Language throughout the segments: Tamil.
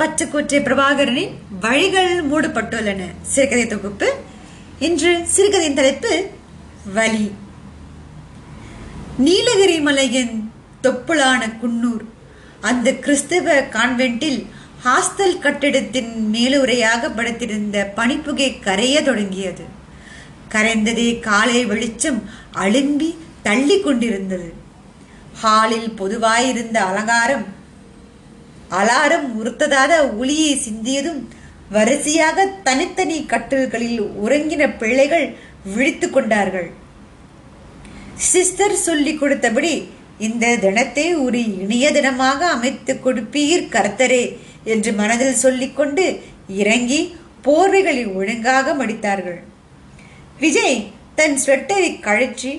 பச்சைக்கூற்றை பிரபாகரனின் வழிகள் மூடப்பட்டுள்ளன. சிறுகதை தொகுப்பு. இன்று சிறுகதையின் தலைப்பு வலி. நீலகிரி மலையின் தொப்புளான குன்னூர். அந்த கிறிஸ்தவ கான்வென்ட்டில் ஹாஸ்டல் கட்டிடத்தின் மேலுரையாக படுத்திருந்த பனிப்புகை கரைய தொடங்கியது. கரைந்ததே காலை வெளிச்சம் அழும்பி தள்ளி கொண்டிருந்தது. ஹாலில் பொதுவாயிருந்த அலங்காரம் அலாரம் உறுத்ததாத ஒளியை சிந்தியதும் வரிசையாக தனித்தனி கட்டில்களில் உறங்கின பிள்ளைகள் விழித்து கொண்டார்கள். சிஸ்டர் சொல்லிக் கொடுத்தபடி இந்த தினத்தை ஒரு இனிய தினமாக அமைத்து கொடுப்பீர் கர்த்தரே என்று மனதில் சொல்லிக்கொண்டு இறங்கி போர்வைகளை ஒழுங்காக மடித்தார்கள். விஜய் தன் ஸ்வெட்டரை கழற்றி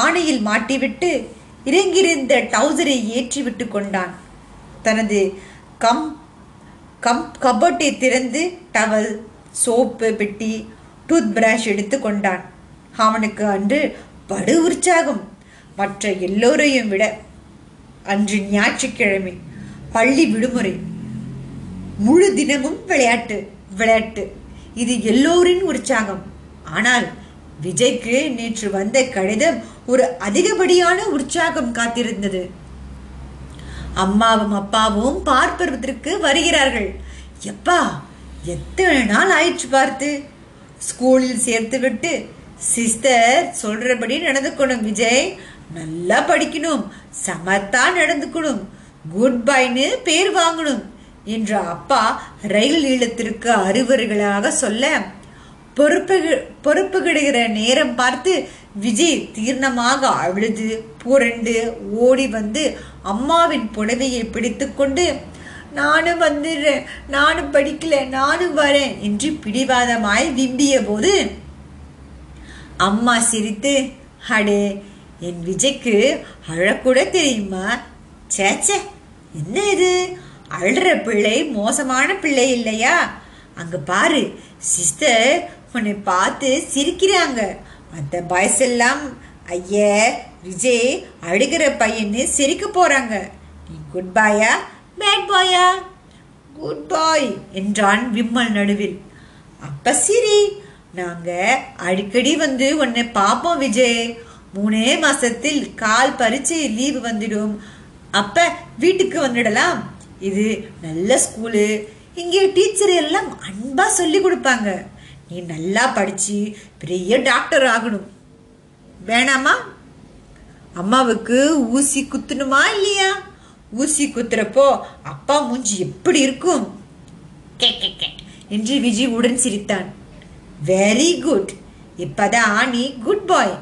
ஆணையில் மாட்டிவிட்டு இறங்கியிருந்த டவுசரை ஏற்றி விட்டு கொண்டான். தனது கம் கம் கபோர்ட்டை திறந்து டவல் சோப்பு பெட்டி டூத் பிரஷ் எடுத்து கொண்டான். அவனுக்கு அன்று படு உற்சாகம் மற்ற எல்லோரையும் விட. அன்று ஞாயிற்றுக்கிழமை பள்ளி விடுமுறை முழு தினமும் விளையாட்டு விளையாட்டு. இது எல்லோரின் உற்சாகம். ஆனால் விஜய்க்கு நேற்று வந்த கடிதம் ஒரு அதிகப்படியான உற்சாகம் காத்திருந்தது. அம்மாவும் அப்பாவும் பார்ப்பதற்கு வருகிறார்கள். எப்பா எத்தனை நாள் ஆயிடுச்சு பார்த்து? ஸ்கூலில் சேர்த்து விட்டு சிஸ்டர் சொல்றபடி நடந்துக்கணும் விஜய். நல்லா படிக்கணும் சமத்தா நடந்துக்கணும் குட் பைன்னு பேர் வாங்கணும் என்று அப்பா ரயில் நீளத்திற்கு அறிவுரைகளாக சொல்ல பொறுப்பு பொறுப்புகிடுகிற நேரம் பார்த்து விஜய் தீர்ணமாக அழுது புரண்டு ஓடி வந்து அம்மாவின் புடவையை பிடித்துக்கொண்டு நானும் வந்துடுறேன் நானும் படிக்கல நானும் வரேன் என்று பிடிவாதமாய் விம்பிய போது அம்மா சிரித்து அடே என் விஜய்க்கு அழக்கூட தெரியுமா? சேச்சே என்ன இது? அழுற பிள்ளை மோசமான பிள்ளை இல்லையா? அங்க பாரு சிஸ்டர் உன்னை பார்த்து சிரிக்கிறாங்க. அந்த பாய்ஸ் எல்லாம் ஐய விஜய் அழுகிற பையன்னு சிரிக்க போறாங்க. நீ குட் பாயா பேட் பாயா குட் பாய் என்றான் விம்மல் நடுவில். அப்ப சிரி. நாங்க அடிக்கடி வந்து உன்னை பார்ப்போம் விஜய். மூணே மாசத்தில் கால் பறிச்சு லீவு வந்துடும். அப்ப வீட்டுக்கு வந்துடலாம். இது நல்ல ஸ்கூலு இங்கே டீச்சர் எல்லாம் அன்பா சொல்லி கொடுப்பாங்க. நீ நல்லா படிச்சு பெரிய டாக்டர் ஆகணும். வேணாமா? அம்மாவுக்கு ஊசி குத்தணுமா இல்லையா? ஊசி குத்துறப்போ அப்பா மூஞ்சி எப்படி இருக்கும்? என்று விஜய் உடன் சிரித்தான். வெரி குட் இப்பதான் நீ குட் பாய்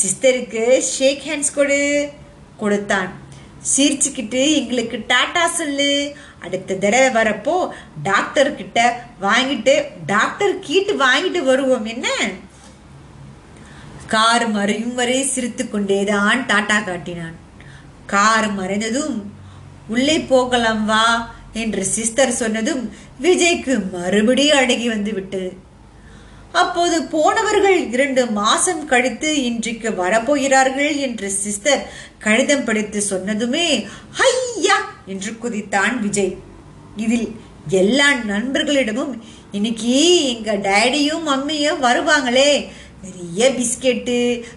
சிஸ்டருக்கு ஷேக் ஹேண்ட்ஸ் கொடு கொடுத்தான். சிரிச்சுக்கிட்டு எங்களுக்கு டாட்டா சொல்லு. அடுத்த தடவை வரப்போ டாக்டர் கிட்ட வாங்கிட்டு டாக்டர் கீட்டு வாங்கிட்டு வருவோம் என்ன? கார் மறையும் வரை சிரித்து கொண்டேதான் டாட்டா காட்டினான். கார் மறைந்ததும் உள்ளே போகலாம் வா என்று சிஸ்டர் சொன்னதும் விஜய்க்கு மறுபடியும் அடங்கி வந்து விட்டது அப்போது போனவர்கள் இரண்டு மாசம் கழித்து இன்றைக்கு வரப்போகிறார்கள் என்று சிஸ்டர் கடிதம் படித்து சொன்னதுமே ஹையா என்று குதித்தான் விஜய். இதில் எல்லா நண்பர்களிடமும் இன்னைக்கு எங்க டேடியும் மம்மியும் வருவாங்களே நிறைய பிஸ்கெட்டு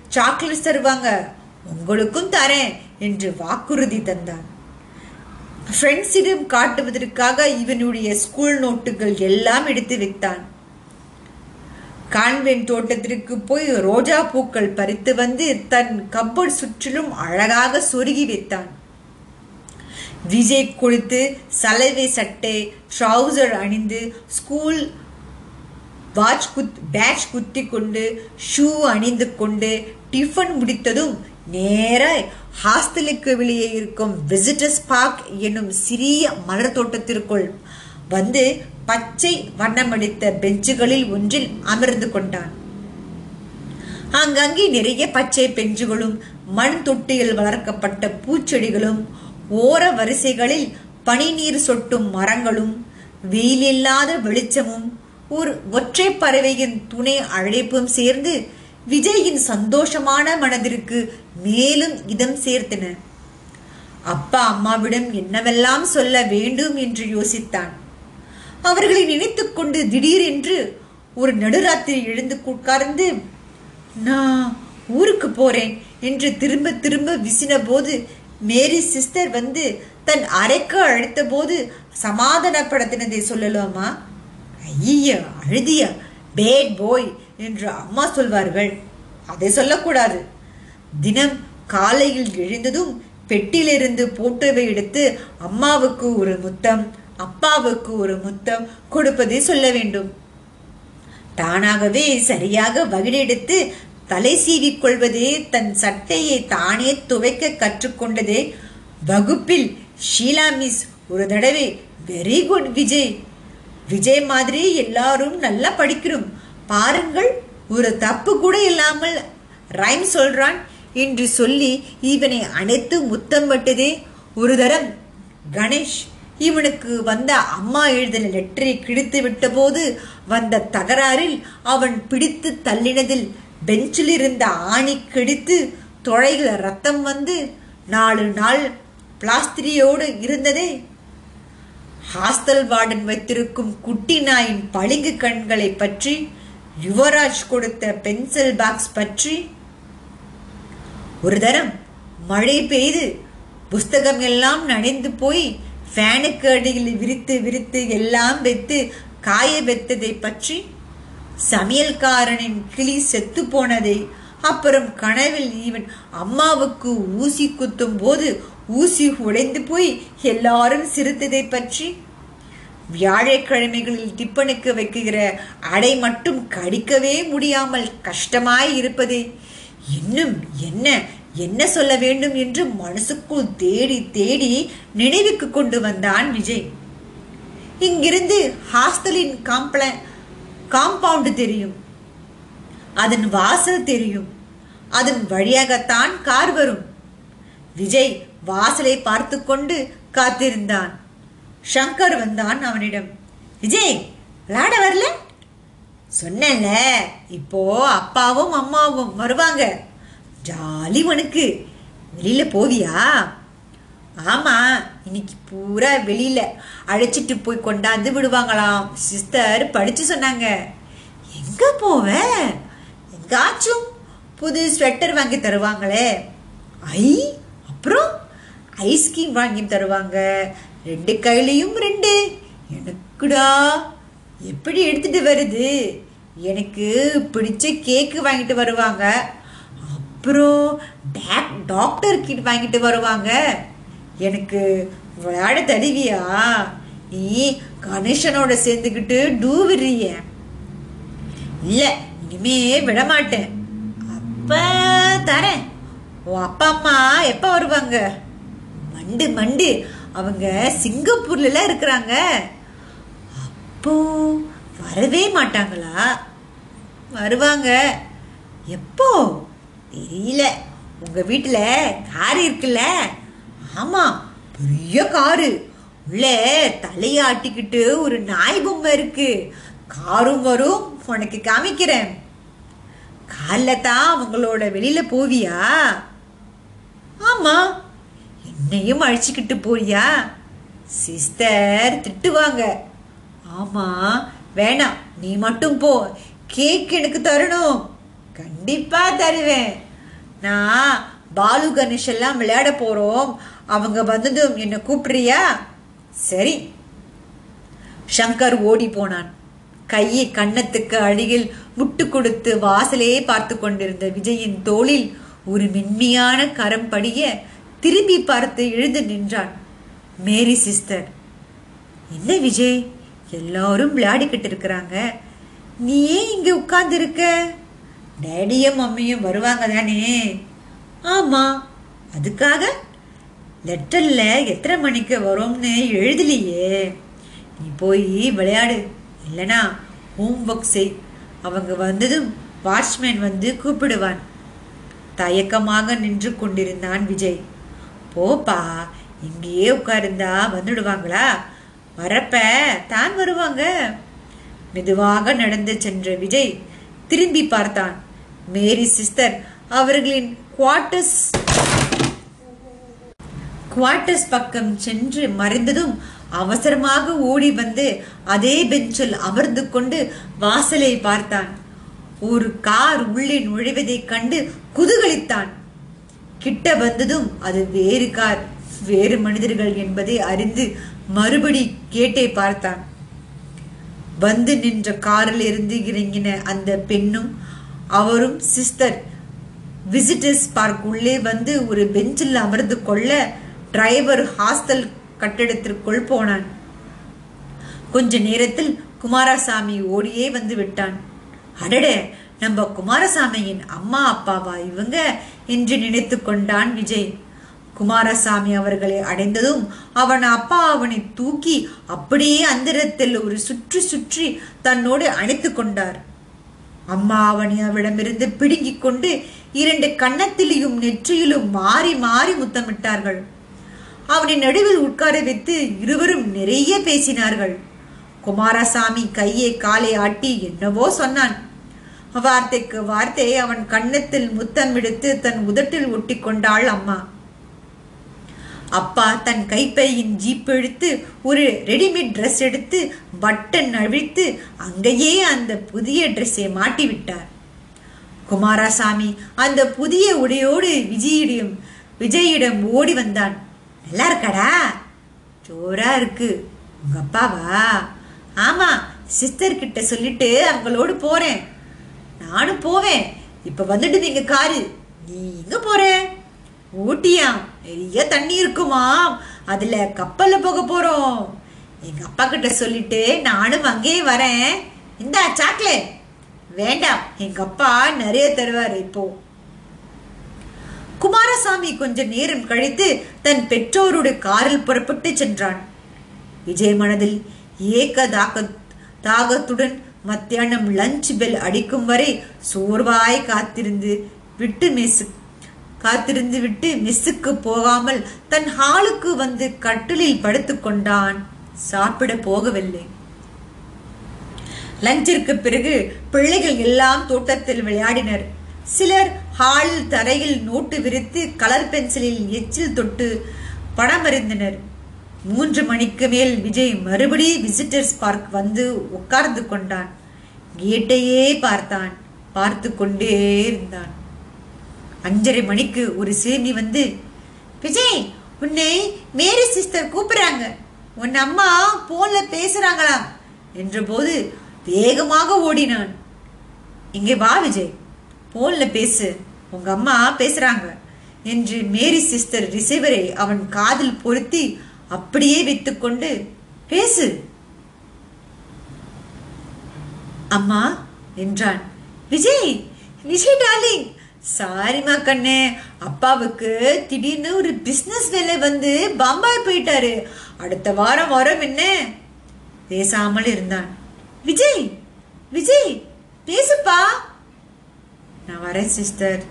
சாக்லேட் தருவாங்க. உங்களுக்கும் தரேன் என்று வாக்குறுதி தந்தான். ஃப்ரெண்ட்ஸிடம் காட்டுவதற்காக இவனுடைய ஸ்கூல் நோட்டுகள் எல்லாம் எடுத்து வைத்தான். கான்வென்ட் தோட்டத்திற்கு போய் ரோஜா பூக்கள் பறித்து வந்து தன் கப்போர்ட் சுற்றிலும் அழகாக சொருகி வைத்தான். விஜய் கொடுத்து சலவை சட்டை ட்ரௌசர் அணிந்து ஸ்கூல் வாட்ச் குத் பேட்ச் குத்தி கொண்டு ஷூ அணிந்து கொண்டு டிஃபன் முடித்ததும் நேராய் ஹாஸ்டலுக்கு வெளியே இருக்கும் விசிட்டர்ஸ் பார்க் என்னும் சிறிய மலர் தோட்டத்திற்குள் வந்து பச்சை வண்ணமடித்த பெஞ்சுகளில் ஒன்றில் அமர்ந்து கொண்டான். அங்கங்கே நிறைய பச்சை பெஞ்சுகளும் மண் தொட்டியில் வளர்க்கப்பட்ட பூச்செடிகளும் ஓர வரிசைகளில் பனிநீர் சொட்டும் மரங்களும் வெயிலில்லாத வெளிச்சமும் ஒரு ஒற்றை பறவையின் துணை அழைப்பும் சேர்ந்து விஜயின் சந்தோஷமான மனதிற்கு மேலும் இதம் சேர்த்தன. அப்பா அம்மாவிடம் என்னவெல்லாம் சொல்ல வேண்டும் என்று யோசித்தான். அவர்களை நினைத்துக்கொண்டு திடீரென்று ஒரு நடுராத்திரி எழுந்து உட்கார்ந்து நான் ஊருக்கு போறேன் என்று திரும்ப திரும்ப விசின போது மேரி சிஸ்டர் வந்து தன் அறைக்கு அழைத்த போது சமாதானப்படுத்தினதை சொல்லலாமா? ஐயா அழுதிய பேட் போய் என்று அம்மா சொல்வார்கள். அதை சொல்லக்கூடாது. தினம் காலையில் எழுந்ததும் பெட்டியிலிருந்து போட்டவை எடுத்து அம்மாவுக்கு ஒரு முத்தம் அப்பாவுக்கு ஒரு முத்தம் கொடுப்பதை சொல்ல வேண்டும். தானாகவே சரியாக வகிடெடுத்து தலை சீவிக் கொள்வதே தன் சட்டையை தானே துவைக்க கற்றுக்கொண்டதே வகுப்பில் ஷீலா மிஸ் ஒரு தடவை வெரி குட் விஜய் விஜய் மாதிரி எல்லாரும் நல்லா படிக்கிறோம். பாருங்கள் ஒரு தப்பு கூட இல்லாமல் ரைம் சொல்றான் என்று சொல்லி இவனை அனைத்து முத்தம் விட்டதே. ஒரு தரம் கணேஷ் இவனுக்கு வந்த அம்மா எழுதின லெட்டரை கிழித்து விட்டபோது வந்த தகராறில் அவன் பிடித்து தள்ளினதில் பெஞ்சில் இருந்த ஆணி கெடித்து தொழையில் ரத்தம் வந்து நாலு நாள் பிளாஸ்திரியோடு இருந்ததே. ஹாஸ்டல் வார்டன் வைத்திருக்கும் குட்டி நாயின் பளிங்கு கண்களை பற்றி யுவராஜ் கொடுத்த பென்சில் பாக்ஸ் பற்றி ஒரு தரம் மழை பெய்து புஸ்தகம் எல்லாம் நனைந்து போய் ஃபேனுக்கு அடியில் விரித்து விரித்து எல்லாம் வெத்து காய வெத்ததை பற்றி சமையல்காரனின் கிளி செத்து போனதை அப்புறம் கனவில் ஈவன் அம்மாவுக்கு ஊசி குத்தும் போது ஊசி உடைந்து போய் எல்லாரும் சிரித்ததை பற்றி வியாழக்கிழமைகளில் டிப்பனுக்கு வைக்கிற அடை மட்டும் கடிக்கவே முடியாமல் கஷ்டமாய் இருப்பதே. இன்னும் என்ன என்ன சொல்ல வேண்டும் என்று மனசுக்குள் தேடி தேடி நினைவுக்கு கொண்டு வந்தான் விஜய். இங்கிருந்து ஹாஸ்டலின் காம்ப்ள காம்பவுண்டு தெரியும். அதன் வாசல் தெரியும். அதன் வழியாகத்தான் கார் வரும். விஜய் வாசலை பார்த்து கொண்டு காத்திருந்தான். ஷங்கர் வந்தான் அவனிடம். விஜய் விளையாட வரல? சொன்னேன்ல இப்போ அப்பாவும் அம்மாவும் வருவாங்க. ஜாலி உனக்கு. வெளியில போவியா? ஆமா இன்னைக்கு பூரா வெளியில. அழைச்சிட்டு போய் கொண்டாந்து விடுவாங்களாம். சிஸ்டர் படிச்சு சொன்னாங்க. எங்க போவேன் எங்காச்சும். புது ஸ்வெட்டர் வாங்கி தருவாங்களே. ஐ அப்புறம்? ஐஸ்கிரீம் வாங்கி தருவாங்க. ரெண்டு கையிலையும் ரெண்டு. எனக்குடா எப்படி எடுத்துட்டு வருது? எனக்கு பிடிச்ச கேக்கு வாங்கிட்டு வருவாங்க. அப்புறம் டாக் டாக்டர் கிட் வாங்கிட்டு வருவாங்க. எனக்கு விளையாட தருவியா? நீ கணேசனோட சேர்ந்துக்கிட்டு டூவிடுறிய இல்லை இனிமே விட மாட்டேன் தரேன். உன் அப்பா அம்மா எப்போ வருவாங்க? மண்டு மண்டு. அவங்க சிங்கப்பூர்லலாம் இருக்கிறாங்க. அப்போ வரவே மாட்டாங்களா? வருவாங்க. எப்போ? தெரியல. உங்கள் வீட்டில் கார் இருக்குல்ல? ஆமாம் பெரிய காரு. உள்ளே தலையாட்டிக்கிட்டு ஒரு நாய் பொம்மை இருக்கு. காரும் வரும் உனக்கு காமிக்கிறேன். காலில் தான் அவங்களோட வெளியில் போவியா? ஆமாம் என்னையும் அழிச்சிக்கிட்டு போறியா? சிஸ்டர் திட்டுவாங்க. ஆமா வேணாம் நீ மட்டும் போ. கேக் எனக்கு தரணும். கண்டிப்பா தருவேன். நான் பாலு கணேஷ் எல்லாம் விளையாட போறோம். அவங்க வந்ததும் என்னை கூப்பிடுறியா? சரி. சங்கர் ஓடி போனான். கையை கன்னத்துக்கு அடியில் முட்டு கொடுத்து வாசலே பார்த்து கொண்டிருந்த விஜயின் தோளில் ஒரு மென்மையான கரம் படிய திரும்பி பார்த்து எழுந்து நின்றான் மேரி சிஸ்டர். என்ன விஜய். எல்லாரும் விளையாடிக்கிட்டு இருக்கிறாங்க. நீ ஏன் இங்கே உட்கார்ந்துருக்க? டேடியும் மம்மியும் வருவாங்க தானே. ஆமாம் அதுக்காக லெட்டரில் எத்தனை மணிக்கு வரோம்னு எழுதலையே. நீ போய் விளையாடு. இல்லைனா ஹோம்ஒர்க் செய். அவங்க வந்ததும் வாட்ச்மேன் வந்து கூப்பிடுவான். தயக்கமாக நின்று கொண்டிருந்தான் விஜய். போப்பா இங்கேயே உட்காருந்தா வந்துடுவாங்களா? வரப்ப தான் வருவாங்க. மெதுவாக நடந்து சென்ற விஜய் திரும்பி பார்த்தான். மேரி சிஸ்டர் அவர்களின் குவார்ட்டர்ஸ் குவார்ட்டர்ஸ் பக்கம் சென்று மறைந்ததும் அவசரமாக ஓடி வந்து அதே பெஞ்சில் அமர்ந்து கொண்டு வாசலை பார்த்தான். ஒரு கார் உள்ளே நுழைவதைக் கண்டு குதூகலித்தான். கிட்ட வந்ததும் அது வேறு கார் வேறு மனிதர்கள் என்பதை அறிந்து மறுபடி கேட்டே பார்த்தான். வந்து நின்ற காரில் இருந்து இறங்கின அந்த பெண்ணும் அவரும் சிஸ்டர் விசிட்டர்ஸ் பார்க் உள்ளே வந்து ஒரு பெஞ்சில் அமர்ந்து கொள்ள டிரைவர் ஹாஸ்டல் கட்டிடத்திற்குள் போனான். கொஞ்ச நேரத்தில் குமாரசாமி ஓடியே வந்து விட்டான். அடடே நம்ம குமாரசாமியின் அம்மா அப்பாவா இவங்க? என்று நினைத்து கொண்டான் விஜய். குமாரசாமி அவர்களை அடைந்ததும் அவன் அப்பா அவனை தூக்கி அப்படியே அந்தரத்தில் ஒரு சுற்றி சுற்றி தன்னோடு அணைத்து கொண்டார். அம்மா அவனை அவளிடமிருந்து பிடுங்கிக் கொண்டு இரண்டு கன்னத்திலையும் நெற்றியிலும் மாறி மாறி முத்தமிட்டார்கள். அவனை நடுவில் உட்கார வைத்து இருவரும் நிறைய பேசினார்கள். குமாரசாமி கையை காலை ஆட்டி என்னவோ சொன்னான். வார்த்தைக்கு வார்த்தை அவன் கன்னத்தில் முத்தம் விடுத்து தன் உதட்டில் ஒட்டி கொண்டாள் அம்மா. அப்பா தன் கைப்பையின் ஜீப் எடுத்து ஒரு ரெடிமேட் ட்ரெஸ் எடுத்து பட்டன் அழித்து அங்கேயே அந்த புதிய ட்ரெஸ்ஸை மாட்டி விட்டார் குமாரசாமி அந்த புதிய உடையோடு விஜயிடம் விஜயிடம் ஓடி வந்தான். நல்லா இருக்கடா ஜோரா இருக்கு. உங்க அப்பாவா? ஆமா சிஸ்டர் கிட்ட சொல்லிட்டு அவங்களோடு போறேன். நானும் போவேன். இப்ப வந்துடுவீங்க காரு. நீ எங்க போற? ஊட்டியா? நிறைய தண்ணி இருக்குமா? அதுல கப்பல்ல போக போறோம். எங்க அப்பா கிட்ட சொல்லிட்டு நானும் அங்கேயே வரேன். இந்தா சாக்லேட் வேண்டாம் எங்க அப்பா நிறைய தருவாரு இப்போ. குமாரசாமி கொஞ்ச நேரம் கழித்து தன் பெற்றோருடைய காரில் புறப்பட்டு சென்றான். விஜய் மனதில் ஏக்க தாக தாகத்துடன் மத்தியானம் லஞ்ச் பெல் அடிக்கும் வரை சோர்வாய் காத்திருந்து விட்டு மெஸ்ஸு காத்திருந்து விட்டு மெஸ்ஸுக்கு போகாமல் தன் ஹாலுக்கு வந்து கட்டிலில் படுத்துக்கொண்டான் சாப்பிட போகவில்லை. லஞ்சிற்கு பிறகு பிள்ளைகள் எல்லாம் தோட்டத்தில் விளையாடினர். சிலர் ஹாலில் தரையில் நோட்டு விரித்து கலர் பென்சிலில் எச்சில் தொட்டு படமறிந்தனர் மூன்று மணிக்கு மேல் விஜய் மறுபடி விசிட்டர்ஸ் பார்க் வந்து உட்கார்ந்து கொண்டான். கேட்டையே பார்த்தான். பார்த்து கொண்டே இருந்தான். அஞ்சரை மணிக்கு ஒரு சேமி வந்து விஜய் உன்னை மேரி சிஸ்டர் கூப்பிடுறாங்க. உன் அம்மா போன்ல பேசுறாங்களாம் என்றபோது வேகமாக ஓடினான். இங்கே வா விஜய் போன்ல பேசு. உங்க அம்மா பேசுறாங்க என்று மேரி சிஸ்டர் ரிசீவரை அவன் காதில் பொருத்தி அப்படியே வைத்துக்கொண்டு பேசு. அம்மா என்றான். விஜய் விஜய் டார்லிங் சாரிமா கண்ணே அப்பாவுக்கு திடீர்னு ஒரு பிஸ்னஸ் வேலை வந்து பம்பாய் போயிட்டாரு. அடுத்த வாரம் வரும் என்ன? பேசாமல் இருந்தான். விஜய் விஜய் பேசுப்பா. நான் வரேன் சிஸ்டர்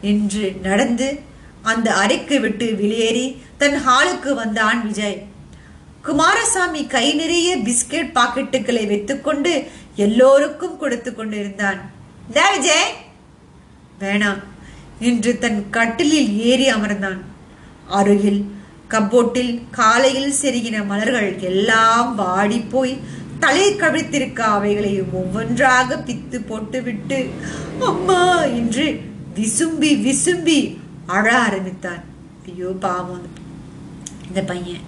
என்று நடந்து அந்த அறைக்கு விட்டு வெளியேறி தன் ஹாலுக்கு வந்தான் விஜய். குமாரசாமி கை நிறைய பிஸ்கெட் பாக்கெட்டுகளை வைத்துக்கொண்டு எல்லோருக்கும் கொடுத்து கொண்டிருந்தான். விஜய்! வேணாம் என்று தன் கட்டிலில் ஏறி அமர்ந்தான். அருகில் கப்போட்டில் காலையில் செருகின மலர்கள் எல்லாம் வாடிப்போய் தலை கவிழ்த்திருக்க அவைகளை ஒவ்வொன்றாக பித்து போட்டுவிட்டு அம்மா! என்று விசும்பி விசும்பி அழ ஆரம்பித்தான். ஐயோ பாவம். அந்த இந்த பையன்.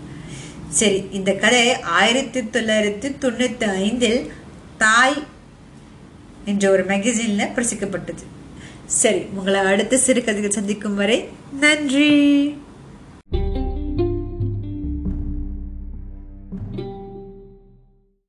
சரி இந்த கதை ஆயிரத்தி தொள்ளாயிரத்தி தொண்ணூத்தி ஐந்தில் தாய் என்ற ஒரு மேகசினில் பிரசிக்கப்பட்டது. சரி உங்களை அடுத்த சிறுகதைகள் சந்திக்கும் வரை நன்றி.